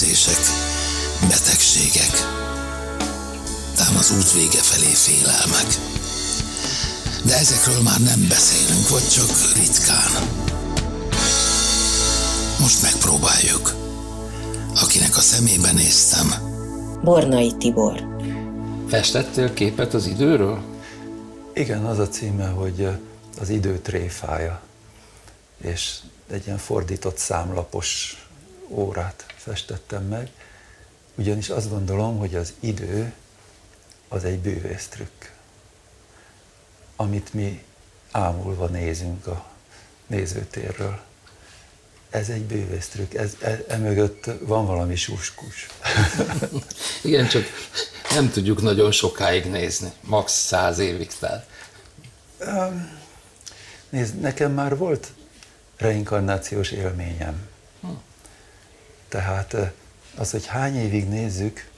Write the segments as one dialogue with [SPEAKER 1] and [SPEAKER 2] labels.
[SPEAKER 1] mellőzések, betegségek, tám az út vége felé félelmek. De ezekről már nem beszélünk, vagy csak ritkán. Most megpróbáljuk. Akinek a szemébe néztem,
[SPEAKER 2] Bornai Tibor.
[SPEAKER 3] Festettél képet az időről?
[SPEAKER 4] Igen, az a címe, hogy az idő tréfája, és egy ilyen fordított számlapos órát festettem meg, ugyanis azt gondolom, hogy az idő az egy bűvésztrükk, amit mi ámulva nézünk a nézőtérről. Ez egy bűvésztrükk, ez, e, emögött van valami suskus.
[SPEAKER 3] Igen, csak nem tudjuk nagyon sokáig nézni. Max. száz évig tehát.
[SPEAKER 4] Nézd, nekem már volt reinkarnációs élményem. Tehát eh, az, hogy hány évig nézzük,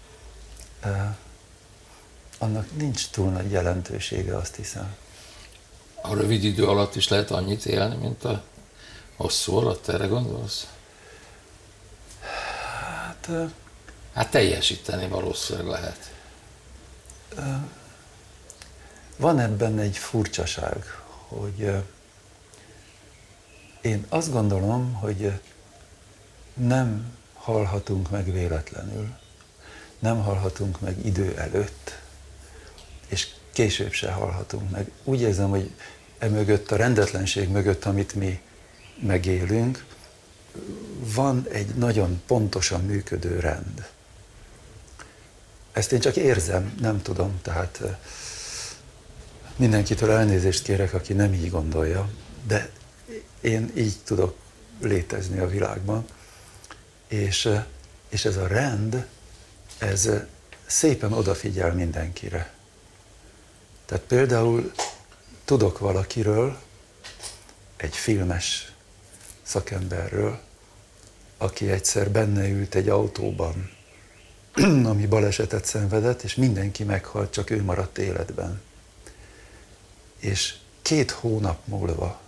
[SPEAKER 4] annak nincs túl nagy jelentősége, azt hiszem.
[SPEAKER 3] A rövid idő alatt is lehet annyit élni, mint a hosszú alatt, erre gondolsz?
[SPEAKER 4] Hát
[SPEAKER 3] Hát teljesíteni valószínűleg lehet.
[SPEAKER 4] van ebben egy furcsaság, hogy én azt gondolom, hogy nem halhatunk meg véletlenül, nem halhatunk meg idő előtt, és később se halhatunk meg. Úgy érzem, hogy emögött, a rendetlenség mögött, amit mi megélünk, van egy nagyon pontosan működő rend. Ezt én csak érzem, nem tudom, tehát eh, mindenkitől elnézést kérek, aki nem így gondolja, de én így tudok létezni a világban, és, és ez a rend, ez szépen odafigyel mindenkire. Tehát például tudok valakiről, egy filmes szakemberről, aki egyszer benne ült egy autóban, ami balesetet szenvedett, és mindenki meghalt, csak ő maradt életben. És két hónap múlva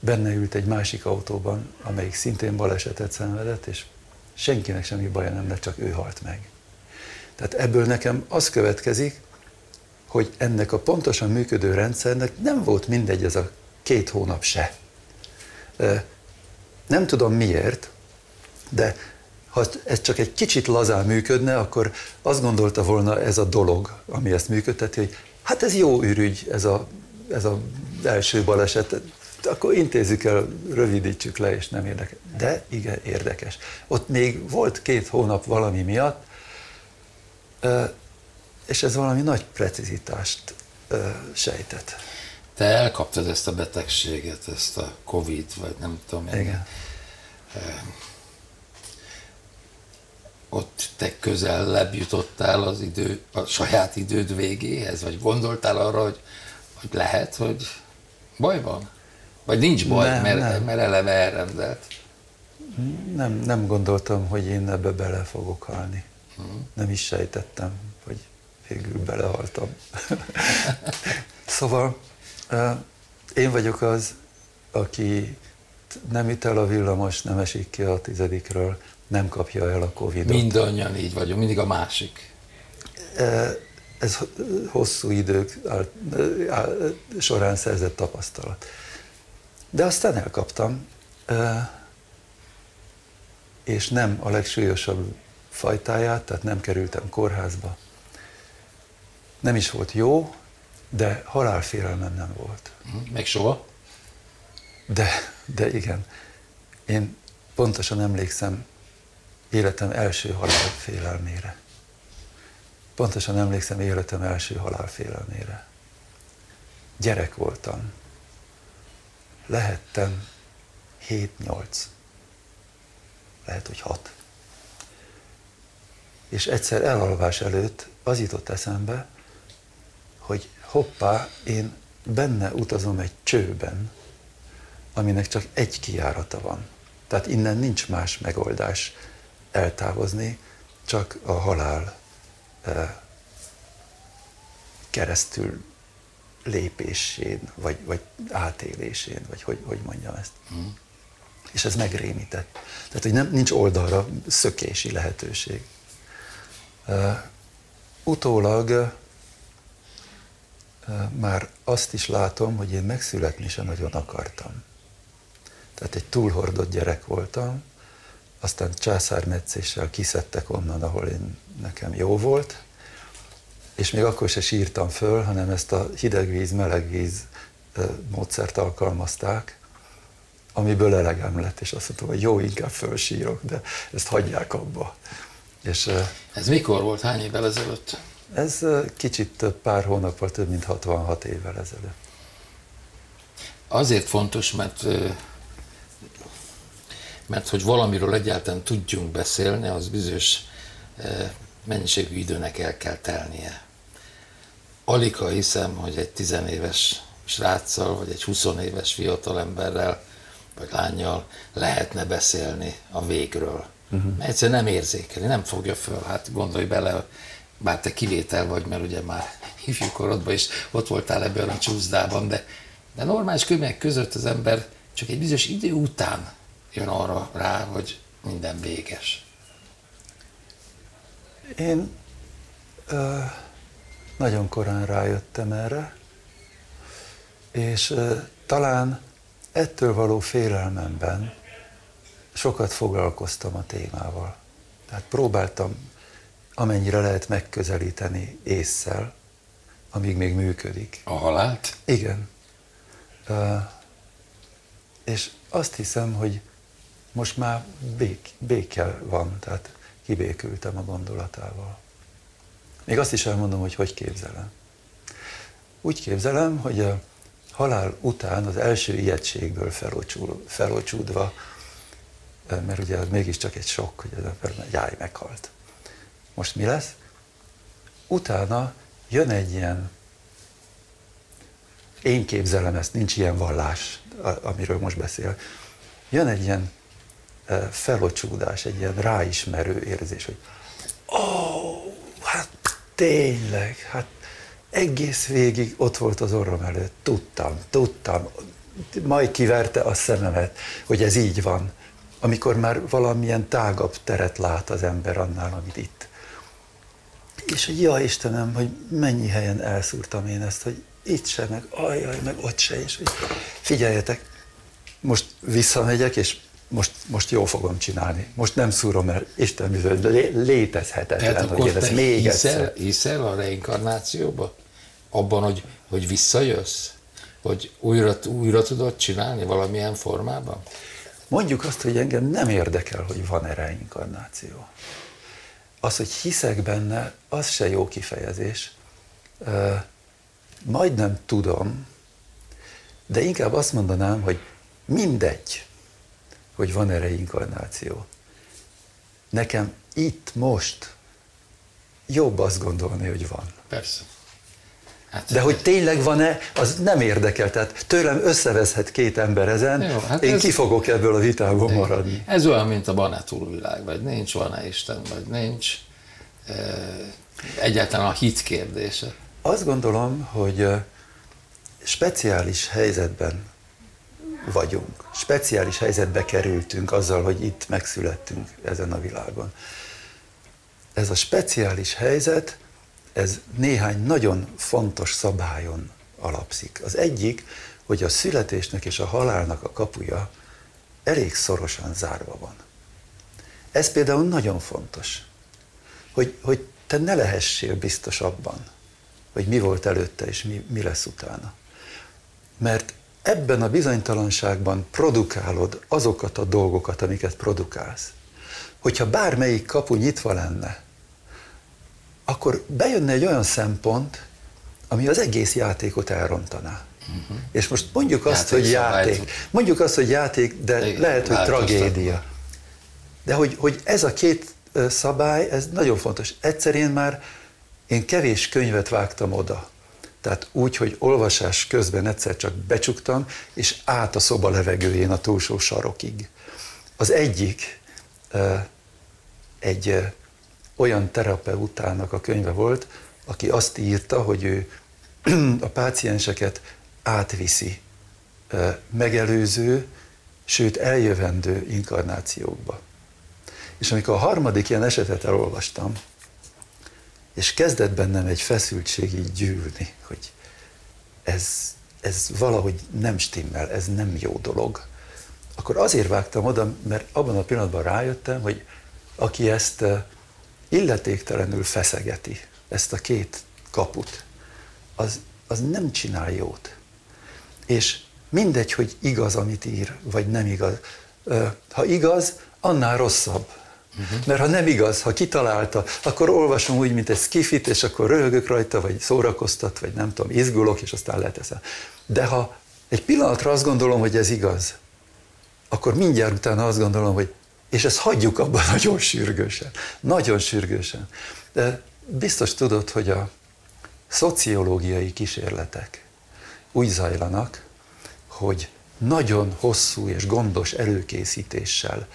[SPEAKER 4] benne ült egy másik autóban, amelyik szintén balesetet szenvedett, és senkinek semmi baja nem lett, csak ő halt meg. Tehát ebből nekem az következik, hogy ennek a pontosan működő rendszernek nem volt mindegy ez a két hónap se. Nem tudom miért, de ha ez csak egy kicsit lazán működne, akkor azt gondolta volna ez a dolog, ami ezt működteti, hogy hát ez jó ürügy, ez a, ez a első baleset, akkor intézzük el, rövidítsük le, és nem érdekes. De igen, érdekes. Ott még volt két hónap valami miatt, és ez valami nagy precizitást sejtett.
[SPEAKER 1] Te elkaptad ezt a betegséget, ezt a Covid, vagy nem tudom én.
[SPEAKER 4] Igen.
[SPEAKER 1] Ott te közelebb jutottál az idő, a saját időd végéhez, vagy gondoltál arra, hogy, hogy lehet, hogy baj van? Vagy nincs baj, nem, mert, nem. mert eleve elrendelt?
[SPEAKER 4] Nem, nem gondoltam, hogy én ebbe bele fogok halni. Hmm. Nem is sejtettem, hogy végül belehaltam. szóval én vagyok az, aki nem üt el a villamos, nem esik ki a tizedikről, nem kapja el a Covid-ot.
[SPEAKER 1] Mindannyian így vagyunk, mindig a másik.
[SPEAKER 4] Ez hosszú idők során szerzett tapasztalat. De aztán elkaptam, és nem a legsúlyosabb fajtáját, tehát nem kerültem kórházba. Nem is volt jó, de halálfélelmem nem volt.
[SPEAKER 1] Mhm. Meg soha?
[SPEAKER 4] De, de igen. Én pontosan emlékszem életem első halálfélelmére. Pontosan emlékszem életem első halálfélelmére. Gyerek voltam. Lehettem 7-8. Lehet, hogy 6. És egyszer elalvás előtt az jutott eszembe, hogy hoppá, én benne utazom egy csőben, aminek csak egy kijárata van. Tehát innen nincs más megoldás eltávozni, csak a halál eh, keresztül lépésén, vagy, vagy átélésén, vagy hogy, hogy mondjam ezt. Mm. És ez megrémített. Tehát, hogy nem, nincs oldalra szökési lehetőség. Uh, utólag már azt is látom, hogy én megszületni sem nagyon akartam. Tehát egy túlhordott gyerek voltam, aztán császármetszéssel kiszedtek onnan, ahol én, nekem jó volt, és még akkor se sírtam föl, hanem ezt a hidegvíz, melegvíz módszert alkalmazták, amiből elegem lett, és azt mondtam, hogy jó, inkább fölsírok, de ezt hagyják abba.
[SPEAKER 1] És, Ez mikor volt? Hány évvel ezelőtt?
[SPEAKER 4] Ez kicsit több, pár hónappal több, mint 66 évvel ezelőtt.
[SPEAKER 1] Azért fontos, mert mert hogy valamiről egyáltalán tudjunk beszélni, az bizonyos mennyiségű időnek el kell telnie. Alika hiszem, hogy egy tizenéves sráccal, vagy egy 20 éves fiatalemberrel, vagy lányjal lehetne beszélni a végről. Uh-huh. Mert egyszerűen nem érzékeli, nem fogja föl. Hát gondolj bele, bár te kivétel vagy, mert ugye már ifjúkorodban is ott voltál ebben a csúszdában, de, de normális körülmények között az ember csak egy bizonyos idő után jön arra rá, hogy minden véges.
[SPEAKER 4] Én ö, nagyon korán rájöttem erre, és talán ettől való félelmemben sokat foglalkoztam a témával. Tehát próbáltam amennyire lehet megközelíteni észszel, amíg még működik.
[SPEAKER 1] A halált?
[SPEAKER 4] Igen. Uh, és azt hiszem, hogy most már bék, béke van, tehát kibékültem a gondolatával. Még azt is elmondom, hogy hogy képzelem. Úgy képzelem, hogy a halál után az első ijegységből felocsúdva, mert ugye az mégiscsak egy sok, hogy az ember jáj meghalt most mi lesz? Utána jön egy ilyen, én képzelem ezt, nincs ilyen vallás, amiről most beszél, jön egy ilyen felocsúdás, egy ilyen ráismerő érzés, hogy tényleg, hát egész végig ott volt az orrom előtt, tudtam, tudtam, majd kiverte a szememet, hogy ez így van, amikor már valamilyen tágabb teret lát az ember annál, amit itt. És hogy ja Istenem, hogy mennyi helyen elszúrtam én ezt, hogy itt se, meg ajaj, meg ott se, és hogy figyeljetek, most visszamegyek, és most, most jól fogom csinálni. Most nem szúrom el, Isten bizony, lé, létezhetetlen, Tehát
[SPEAKER 1] hogy én ezt még hiszel, egyszer. Hiszel a reinkarnációba? Abban, hogy, hogy visszajössz? hogy újra, újra tudod csinálni valamilyen formában?
[SPEAKER 4] Mondjuk azt, hogy engem nem érdekel, hogy van-e reinkarnáció. Az, hogy hiszek benne, az se jó kifejezés. Majdnem tudom, de inkább azt mondanám, hogy mindegy, hogy van-e reinkarnáció. Nekem itt, most jobb azt gondolni, hogy van.
[SPEAKER 1] Persze.
[SPEAKER 4] Hát, De hogy tényleg van-e, az nem érdekel. Tehát tőlem összevezhet két ember ezen, Jó, hát én ez, ki fogok ebből a vitából maradni.
[SPEAKER 1] Ez olyan, mint a Banetúl világ, vagy nincs, van-e Isten, vagy nincs. Egyáltalán a hit kérdése.
[SPEAKER 4] Azt gondolom, hogy speciális helyzetben vagyunk. Speciális helyzetbe kerültünk azzal, hogy itt megszülettünk ezen a világon. Ez a speciális helyzet, ez néhány nagyon fontos szabályon alapszik. Az egyik, hogy a születésnek és a halálnak a kapuja elég szorosan zárva van. Ez például nagyon fontos, hogy, hogy te ne lehessél biztos abban, hogy mi volt előtte és mi, mi lesz utána. Mert ebben a bizonytalanságban produkálod azokat a dolgokat, amiket produkálsz. Hogyha bármelyik kapu nyitva lenne, akkor bejönne egy olyan szempont, ami az egész játékot elrontaná. Uh-huh. És most mondjuk azt, játék hogy játék. Szabályt. Mondjuk azt, hogy játék, de Igen, lehet, hogy tragédia. De hogy, hogy ez a két szabály, ez nagyon fontos. Egyszer én már, én kevés könyvet vágtam oda. Tehát úgy, hogy olvasás közben egyszer csak becsuktam, és át a szoba levegőjén a túlsó sarokig. Az egyik egy olyan terapeutának a könyve volt, aki azt írta, hogy ő a pácienseket átviszi megelőző, sőt eljövendő inkarnációkba. És amikor a harmadik ilyen esetet elolvastam, és kezdett bennem egy feszültség így gyűlni, hogy ez, ez valahogy nem stimmel, ez nem jó dolog, akkor azért vágtam oda, mert abban a pillanatban rájöttem, hogy aki ezt illetéktelenül feszegeti, ezt a két kaput, az, az nem csinál jót. És mindegy, hogy igaz, amit ír, vagy nem igaz. Ha igaz, annál rosszabb. Mert ha nem igaz, ha kitalálta, akkor olvasom úgy, mint egy skifit, és akkor röhögök rajta, vagy szórakoztat, vagy nem tudom, izgulok, és aztán leteszem. De ha egy pillanatra azt gondolom, hogy ez igaz, akkor mindjárt utána azt gondolom, hogy és ezt hagyjuk abban nagyon sürgősen. Nagyon sürgősen. De biztos tudod, hogy a szociológiai kísérletek úgy zajlanak, hogy nagyon hosszú és gondos előkészítéssel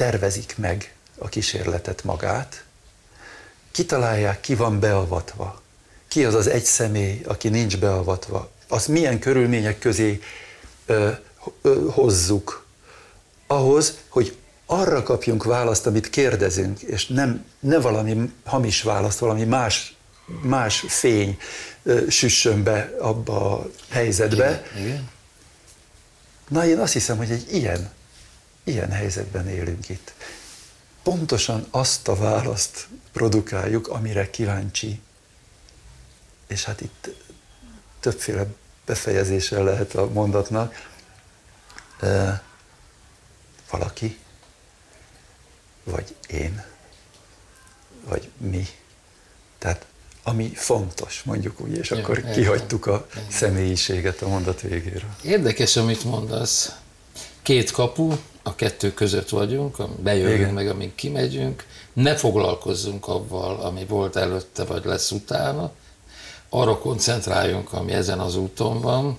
[SPEAKER 4] tervezik meg a kísérletet magát, kitalálják, ki van beavatva, ki az az egy személy, aki nincs beavatva, azt milyen körülmények közé ö, ö, hozzuk, ahhoz, hogy arra kapjunk választ, amit kérdezünk, és nem, ne valami hamis választ, valami más, más fény ö, süssön be abba a helyzetbe. Igen, igen. Na, én azt hiszem, hogy egy ilyen Ilyen helyzetben élünk itt. Pontosan azt a választ produkáljuk, amire kíváncsi. És hát itt többféle befejezése lehet a mondatnak. E, valaki, vagy én, vagy mi. Tehát ami fontos, mondjuk úgy, és akkor kihagytuk a személyiséget a mondat végére.
[SPEAKER 1] Érdekes, amit mondasz. Két kapu, a kettő között vagyunk, bejövünk Igen. meg, amíg kimegyünk, ne foglalkozzunk avval, ami volt előtte, vagy lesz utána, arra koncentráljunk, ami ezen az úton van,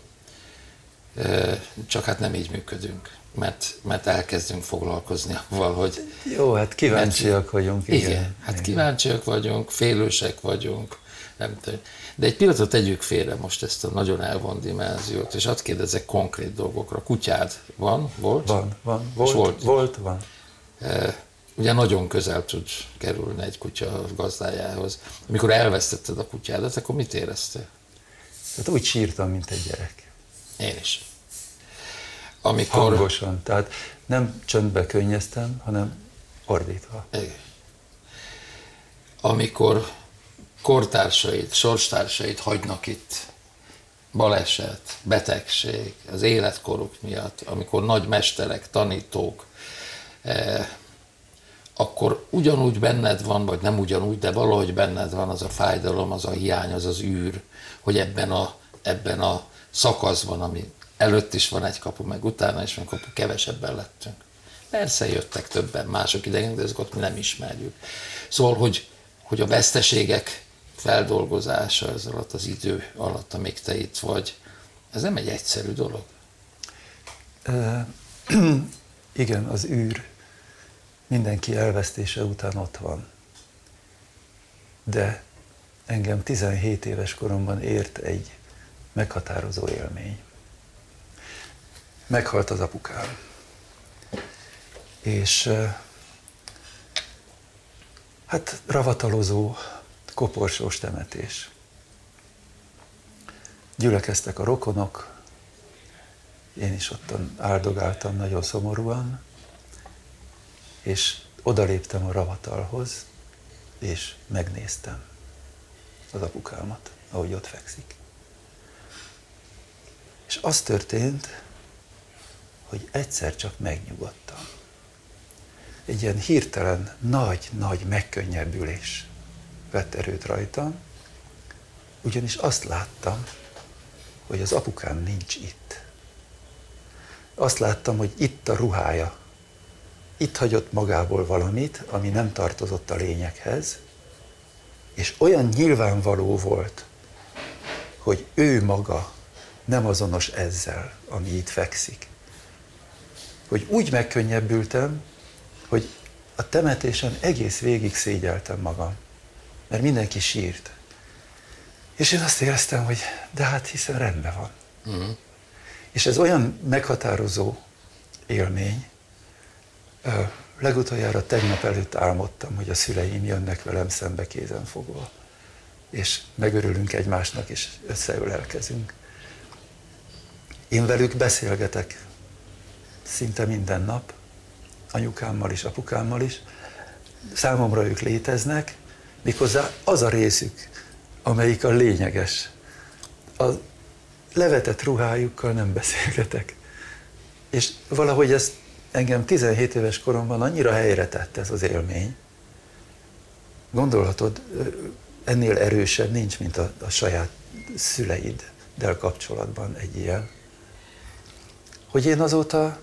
[SPEAKER 1] csak hát nem így működünk, mert, mert elkezdünk foglalkozni avval, hogy...
[SPEAKER 4] Jó, hát kíváncsiak mert, vagyunk.
[SPEAKER 1] Igen, igen, hát igen. kíváncsiak vagyunk, félősek vagyunk, nem tudom. De egy pillanatot tegyük félre most ezt a nagyon elvon dimenziót, és azt kérdezek konkrét dolgokra. Kutyád van, volt?
[SPEAKER 4] Van, van, volt, volt, volt van.
[SPEAKER 1] E, ugye nagyon közel tud kerülni egy kutya a gazdájához. Amikor elvesztetted a kutyádat, akkor mit éreztél?
[SPEAKER 4] Hát úgy sírtam, mint egy gyerek.
[SPEAKER 1] Én is.
[SPEAKER 4] Amikor... Hangosan, tehát nem csöndbe könnyeztem, hanem ordítva. Igen.
[SPEAKER 1] Amikor kortársait, sorstársait hagynak itt, baleset, betegség, az életkoruk miatt, amikor nagy mesterek, tanítók, eh, akkor ugyanúgy benned van, vagy nem ugyanúgy, de valahogy benned van az a fájdalom, az a hiány, az az űr, hogy ebben a, ebben a szakaszban, ami előtt is van egy kapu, meg utána is van kapu, kevesebben lettünk. Persze jöttek többen, mások idegen, de ezeket mi nem ismerjük. Szóval, hogy, hogy a veszteségek feldolgozása ez alatt az idő alatt, amíg te itt vagy, ez nem egy egyszerű dolog.
[SPEAKER 4] Uh, igen, az űr mindenki elvesztése után ott van. De engem 17 éves koromban ért egy meghatározó élmény. Meghalt az apukám. És hát ravatalozó, koporsós temetés. Gyülekeztek a rokonok, én is ottan áldogáltam nagyon szomorúan, és odaléptem a ravatalhoz, és megnéztem az apukámat, ahogy ott fekszik. És az történt, hogy egyszer csak megnyugodtam. Egy ilyen hirtelen, nagy-nagy megkönnyebbülés vett erőt rajtam, ugyanis azt láttam, hogy az apukám nincs itt. Azt láttam, hogy itt a ruhája. Itt hagyott magából valamit, ami nem tartozott a lényeghez, és olyan nyilvánvaló volt, hogy ő maga nem azonos ezzel, ami itt fekszik. Hogy úgy megkönnyebbültem, hogy a temetésen egész végig szégyeltem magam, mert mindenki sírt. És én azt éreztem, hogy de hát hiszen rendben van. Uh-huh. És ez olyan meghatározó élmény, legutoljára tegnap előtt álmodtam, hogy a szüleim jönnek velem szembe kézen fogva, és megörülünk egymásnak, és összeölelkezünk. Én velük beszélgetek szinte minden nap, anyukámmal is, apukámmal is. Számomra ők léteznek, méghozzá az a részük, amelyik a lényeges. A levetett ruhájukkal nem beszélgetek. És valahogy ez engem 17 éves koromban annyira helyre tett ez az élmény. Gondolhatod, ennél erősebb nincs, mint a, a saját szüleiddel kapcsolatban egy ilyen. Hogy én azóta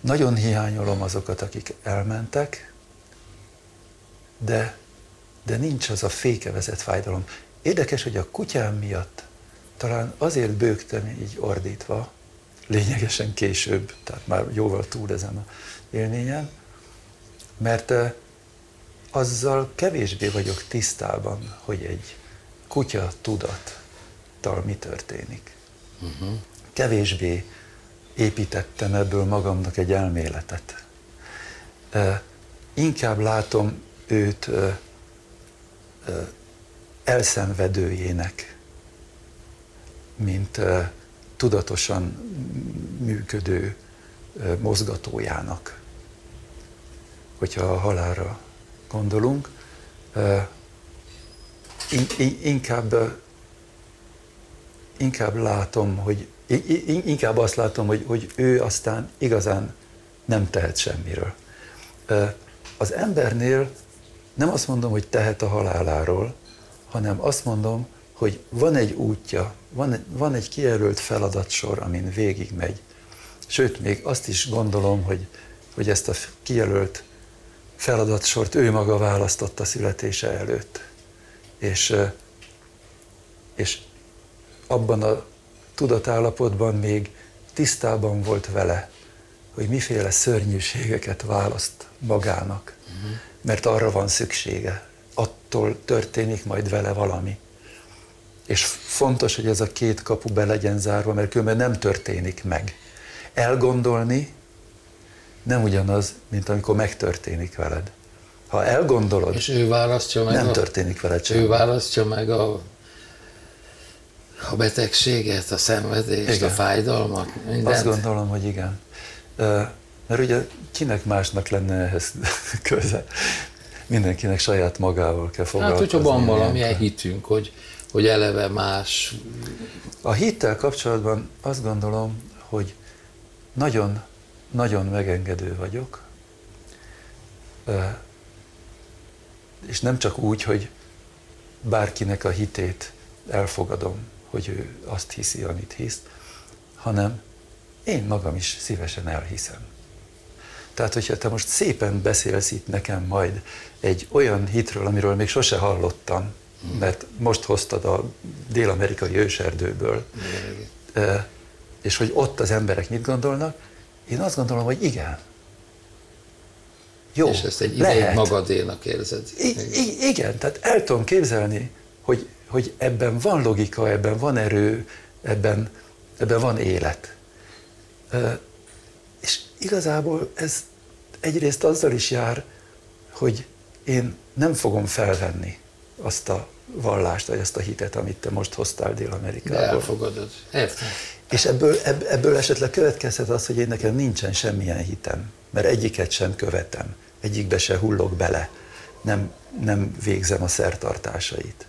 [SPEAKER 4] nagyon hiányolom azokat, akik elmentek, de, de nincs az a fékevezett fájdalom. Érdekes, hogy a kutyám miatt talán azért bőgtem így ordítva, lényegesen később, tehát már jóval túl ezen a élményen, mert azzal kevésbé vagyok tisztában, hogy egy kutya tudattal mi történik. Uh-huh. Kevésbé építettem ebből magamnak egy elméletet. Inkább látom őt elszenvedőjének, mint tudatosan működő mozgatójának, hogyha a halára gondolunk. Inkább, inkább látom, hogy inkább azt látom, hogy, hogy ő aztán igazán nem tehet semmiről. Az embernél nem azt mondom, hogy tehet a haláláról, hanem azt mondom, hogy van egy útja, van, van egy kijelölt feladatsor, amin végigmegy. Sőt, még azt is gondolom, hogy, hogy ezt a kijelölt feladatsort ő maga választotta születése előtt. És, és abban a tudatállapotban még tisztában volt vele, hogy miféle szörnyűségeket választ magának, uh-huh. Mert arra van szüksége. Attól történik majd vele valami. És fontos, hogy ez a két kapu be legyen zárva, mert különben nem történik meg. Elgondolni nem ugyanaz, mint amikor megtörténik veled. Ha elgondolod,
[SPEAKER 1] és ő választja meg
[SPEAKER 4] nem
[SPEAKER 1] a,
[SPEAKER 4] történik veled semmi.
[SPEAKER 1] Ő választja meg a, a betegséget, a szenvedést, igen. a fájdalmat, mindent.
[SPEAKER 4] Azt gondolom, hogy igen. Mert ugye kinek másnak lenne ehhez köze? Mindenkinek saját magával kell foglalkozni.
[SPEAKER 1] Hát, hogyha van valamilyen hitünk, hogy hogy eleve más.
[SPEAKER 4] A hittel kapcsolatban azt gondolom, hogy nagyon, nagyon megengedő vagyok, és nem csak úgy, hogy bárkinek a hitét elfogadom, hogy ő azt hiszi, amit hisz, hanem én magam is szívesen elhiszem. Tehát, hogyha te most szépen beszélsz itt nekem majd egy olyan hitről, amiről még sose hallottam, mert most hoztad a dél-amerikai őserdőből, és hogy ott az emberek mit gondolnak, én azt gondolom, hogy igen.
[SPEAKER 1] Jó, és ezt egy ideig magadénak érzed.
[SPEAKER 4] I- igen, tehát el tudom képzelni, hogy, hogy ebben van logika, ebben van erő, ebben, ebben van élet. Igazából ez egyrészt azzal is jár, hogy én nem fogom felvenni azt a vallást, vagy azt a hitet, amit te most hoztál Dél-Amerikából. De
[SPEAKER 1] elfogadod. Értem.
[SPEAKER 4] És ebből, ebből esetleg következhet az, hogy én nekem nincsen semmilyen hitem, mert egyiket sem követem, egyikbe se hullok bele, nem, nem végzem a szertartásait.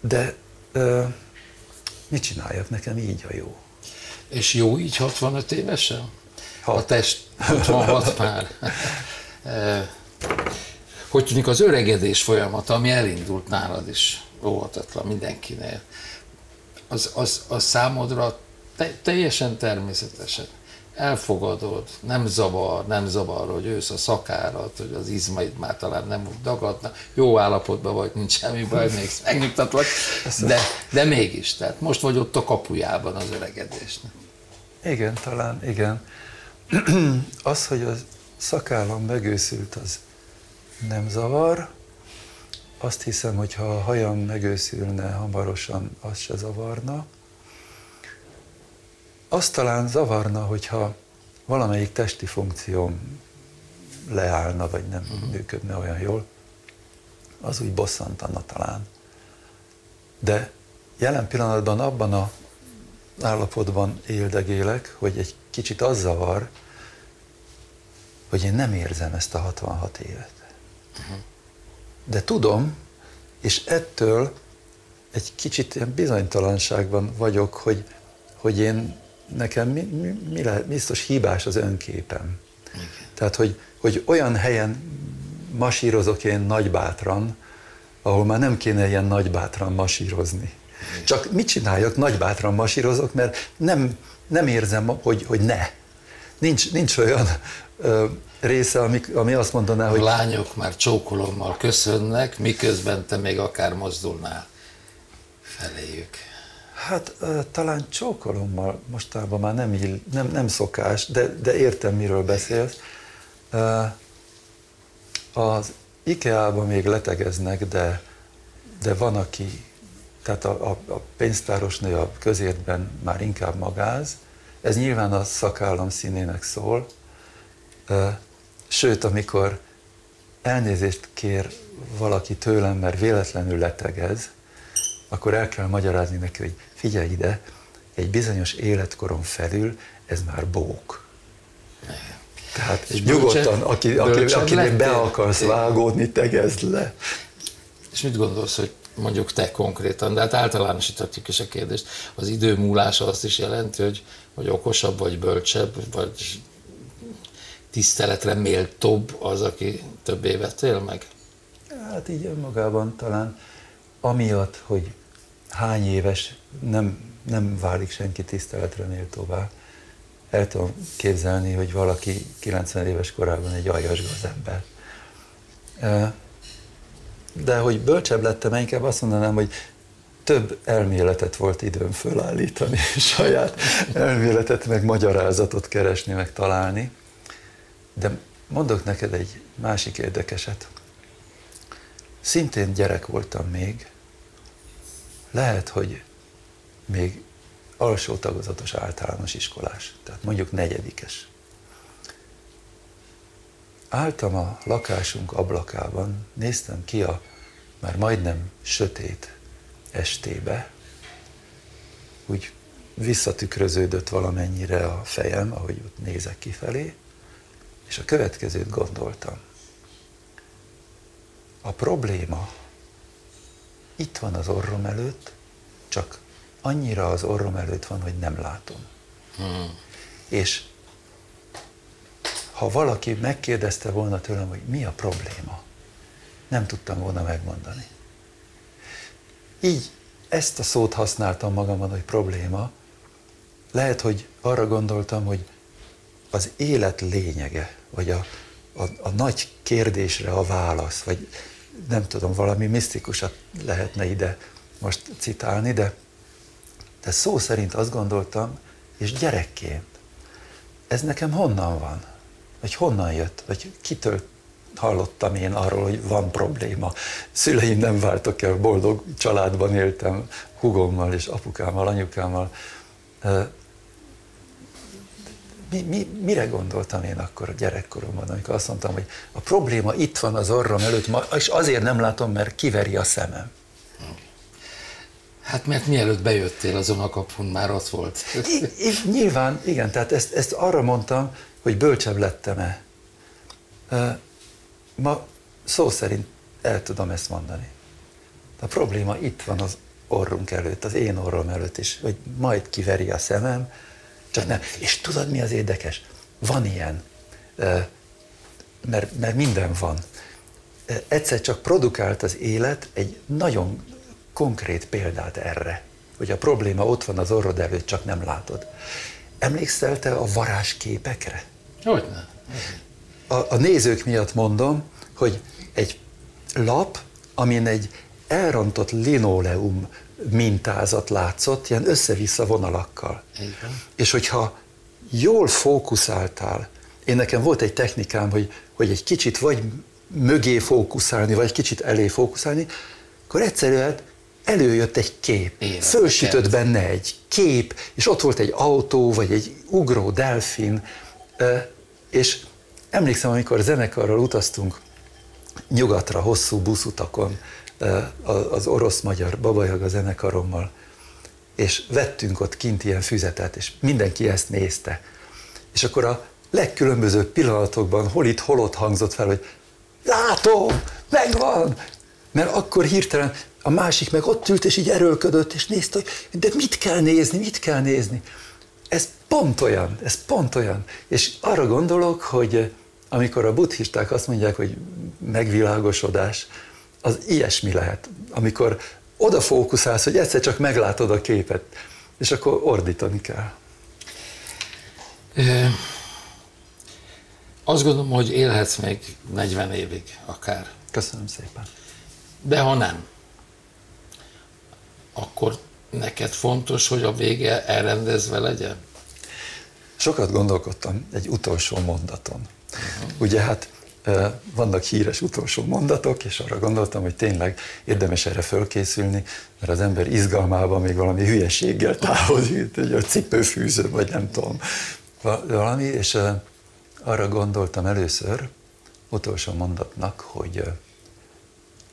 [SPEAKER 4] De ö, mit csináljak? Nekem így a jó.
[SPEAKER 1] És jó így 65 évesen? Hat. A test 66 már. hogy tűnik az öregedés folyamata, ami elindult nálad is, óhatatlan mindenkinél, az, az, az számodra te, teljesen természetesen elfogadod, nem zavar, nem zavar, hogy ősz a szakárat, hogy az izmaid már talán nem úgy dagadnak, jó állapotban vagy, nincs semmi baj, még megnyugtatlak, de, de mégis, tehát most vagy ott a kapujában az öregedésnek.
[SPEAKER 4] Igen, talán, igen. az, hogy a szakállam megőszült, az nem zavar. Azt hiszem, hogy ha a hajam megőszülne hamarosan, az se zavarna. Azt talán zavarna, hogyha valamelyik testi funkcióm leállna, vagy nem uh-huh. működne olyan jól, az úgy bosszantana talán. De jelen pillanatban abban a állapotban éldegélek, hogy egy kicsit az zavar, hogy én nem érzem ezt a 66 évet. Uh-huh. De tudom, és ettől egy kicsit ilyen bizonytalanságban vagyok, hogy, hogy én nekem mi, mi, mi lehet, biztos hibás az önképem. Igen. Tehát, hogy, hogy olyan helyen masírozok én nagybátran, ahol már nem kéne ilyen nagybátran masírozni. Igen. Csak mit csináljak, nagybátran masírozok, mert nem, nem érzem, hogy, hogy ne. Nincs, nincs olyan ö, része, ami, ami azt mondaná, hogy...
[SPEAKER 1] A lányok már csókolommal köszönnek, miközben te még akár mozdulnál feléjük.
[SPEAKER 4] Hát talán csókolommal mostában már nem, nem, nem szokás, de, de értem, miről beszélsz. Az IKEA-ban még letegeznek, de, de van, aki, tehát a, a, a pénztárosnő a közértben már inkább magáz, ez nyilván a szakállam színének szól, sőt, amikor elnézést kér valaki tőlem, mert véletlenül letegez, akkor el kell magyarázni neki, hogy figyelj ide, egy bizonyos életkoron felül ez már bók. Tehát és nyugodtan, aki, aki, aki be akarsz vágódni, tegezd le.
[SPEAKER 1] És mit gondolsz, hogy mondjuk te konkrétan, de hát általánosíthatjuk is a kérdést, az idő múlása azt is jelenti, hogy, hogy okosabb vagy bölcsebb, vagy tiszteletre méltóbb az, aki több évet él meg?
[SPEAKER 4] Hát így önmagában talán amiatt, hogy hány éves nem, nem válik senki tiszteletre méltóvá. El tudom képzelni, hogy valaki 90 éves korában egy aljas gazember. De hogy bölcsebb lettem, inkább azt mondanám, hogy több elméletet volt időm fölállítani, saját elméletet, meg magyarázatot keresni, meg találni. De mondok neked egy másik érdekeset. Szintén gyerek voltam még, lehet, hogy még alsó tagozatos általános iskolás, tehát mondjuk negyedikes. Álltam a lakásunk ablakában, néztem ki a már majdnem sötét estébe, úgy visszatükröződött valamennyire a fejem, ahogy ott nézek kifelé, és a következőt gondoltam. A probléma itt van az orrom előtt, csak annyira az orrom előtt van, hogy nem látom. Hmm. És ha valaki megkérdezte volna tőlem, hogy mi a probléma, nem tudtam volna megmondani. Így ezt a szót használtam magamban, hogy probléma. Lehet, hogy arra gondoltam, hogy az élet lényege, vagy a, a, a nagy kérdésre a válasz, vagy nem tudom, valami misztikusat lehetne ide most citálni, de, de szó szerint azt gondoltam, és gyerekként, ez nekem honnan van? Vagy honnan jött? Vagy kitől hallottam én arról, hogy van probléma. Szüleim nem váltak el, boldog családban éltem, hugommal és apukámmal, anyukámmal. Mi, mi, mire gondoltam én akkor a gyerekkoromban, amikor azt mondtam, hogy a probléma itt van az orrom előtt, és azért nem látom, mert kiveri a szemem.
[SPEAKER 1] Hát mert mielőtt bejöttél azon a kapun, már az volt.
[SPEAKER 4] I, I, nyilván, igen, tehát ezt, ezt arra mondtam, hogy bölcsebb lettem-e. Ma szó szerint el tudom ezt mondani. A probléma itt van az orrunk előtt, az én orrom előtt is, hogy majd kiveri a szemem, csak nem. És tudod, mi az érdekes? Van ilyen, mert, mert minden van. Egyszer csak produkált az élet egy nagyon konkrét példát erre, hogy a probléma ott van az orrod előtt, csak nem látod. Emlékszel te a varázsképekre?
[SPEAKER 1] Hogyne.
[SPEAKER 4] A, a nézők miatt mondom, hogy egy lap, amin egy elrontott linoleum mintázat látszott, ilyen össze-vissza vonalakkal. Igen. És hogyha jól fókuszáltál, én nekem volt egy technikám, hogy, hogy egy kicsit vagy mögé fókuszálni, vagy kicsit elé fókuszálni, akkor egyszerűen előjött egy kép, Élet, fölsütött benne egy kép, és ott volt egy autó, vagy egy ugró delfin, és emlékszem, amikor zenekarral utaztunk nyugatra, hosszú buszutakon, az orosz-magyar Babajaga zenekarommal, és vettünk ott kint ilyen füzetet, és mindenki ezt nézte. És akkor a legkülönbözőbb pillanatokban hol itt, hol ott hangzott fel, hogy látom, megvan, mert akkor hirtelen a másik meg ott ült, és így erőlködött, és nézte, hogy de mit kell nézni, mit kell nézni. Ez pont olyan, ez pont olyan. És arra gondolok, hogy amikor a buddhisták azt mondják, hogy megvilágosodás, az ilyesmi lehet, amikor oda fókuszálsz, hogy egyszer csak meglátod a képet, és akkor ordítani kell.
[SPEAKER 1] É, azt gondolom, hogy élhetsz még 40 évig akár.
[SPEAKER 4] Köszönöm szépen.
[SPEAKER 1] De ha nem, akkor neked fontos, hogy a vége elrendezve legyen?
[SPEAKER 4] Sokat gondolkodtam egy utolsó mondaton. Uh-huh. Ugye hát vannak híres utolsó mondatok, és arra gondoltam, hogy tényleg érdemes erre fölkészülni, mert az ember izgalmában még valami hülyeséggel távozik, egy a cipőfűző, vagy nem tudom, valami, és arra gondoltam először, utolsó mondatnak, hogy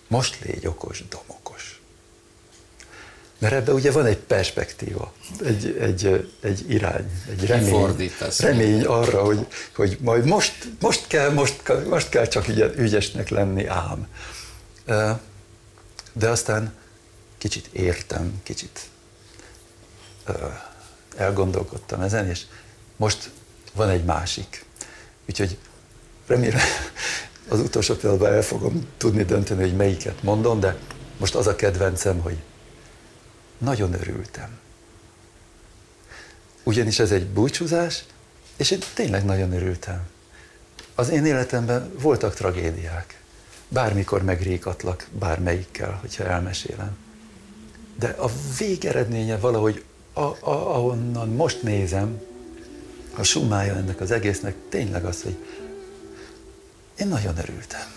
[SPEAKER 4] most légy okos, domokos. Mert ebben ugye van egy perspektíva, egy, egy, egy irány, egy remény, remény arra, hogy, hogy majd most, most, kell, most, most kell csak ügyesnek lenni ám. De aztán kicsit értem, kicsit elgondolkodtam ezen, és most van egy másik. Úgyhogy remélem az utolsó pillanatban el fogom tudni dönteni, hogy melyiket mondom, de most az a kedvencem, hogy nagyon örültem. Ugyanis ez egy búcsúzás, és én tényleg nagyon örültem. Az én életemben voltak tragédiák. Bármikor megrékatlak bármelyikkel, hogyha elmesélem. De a végeredménye valahogy, a, a, ahonnan most nézem, a sumája ennek az egésznek tényleg az, hogy én nagyon örültem.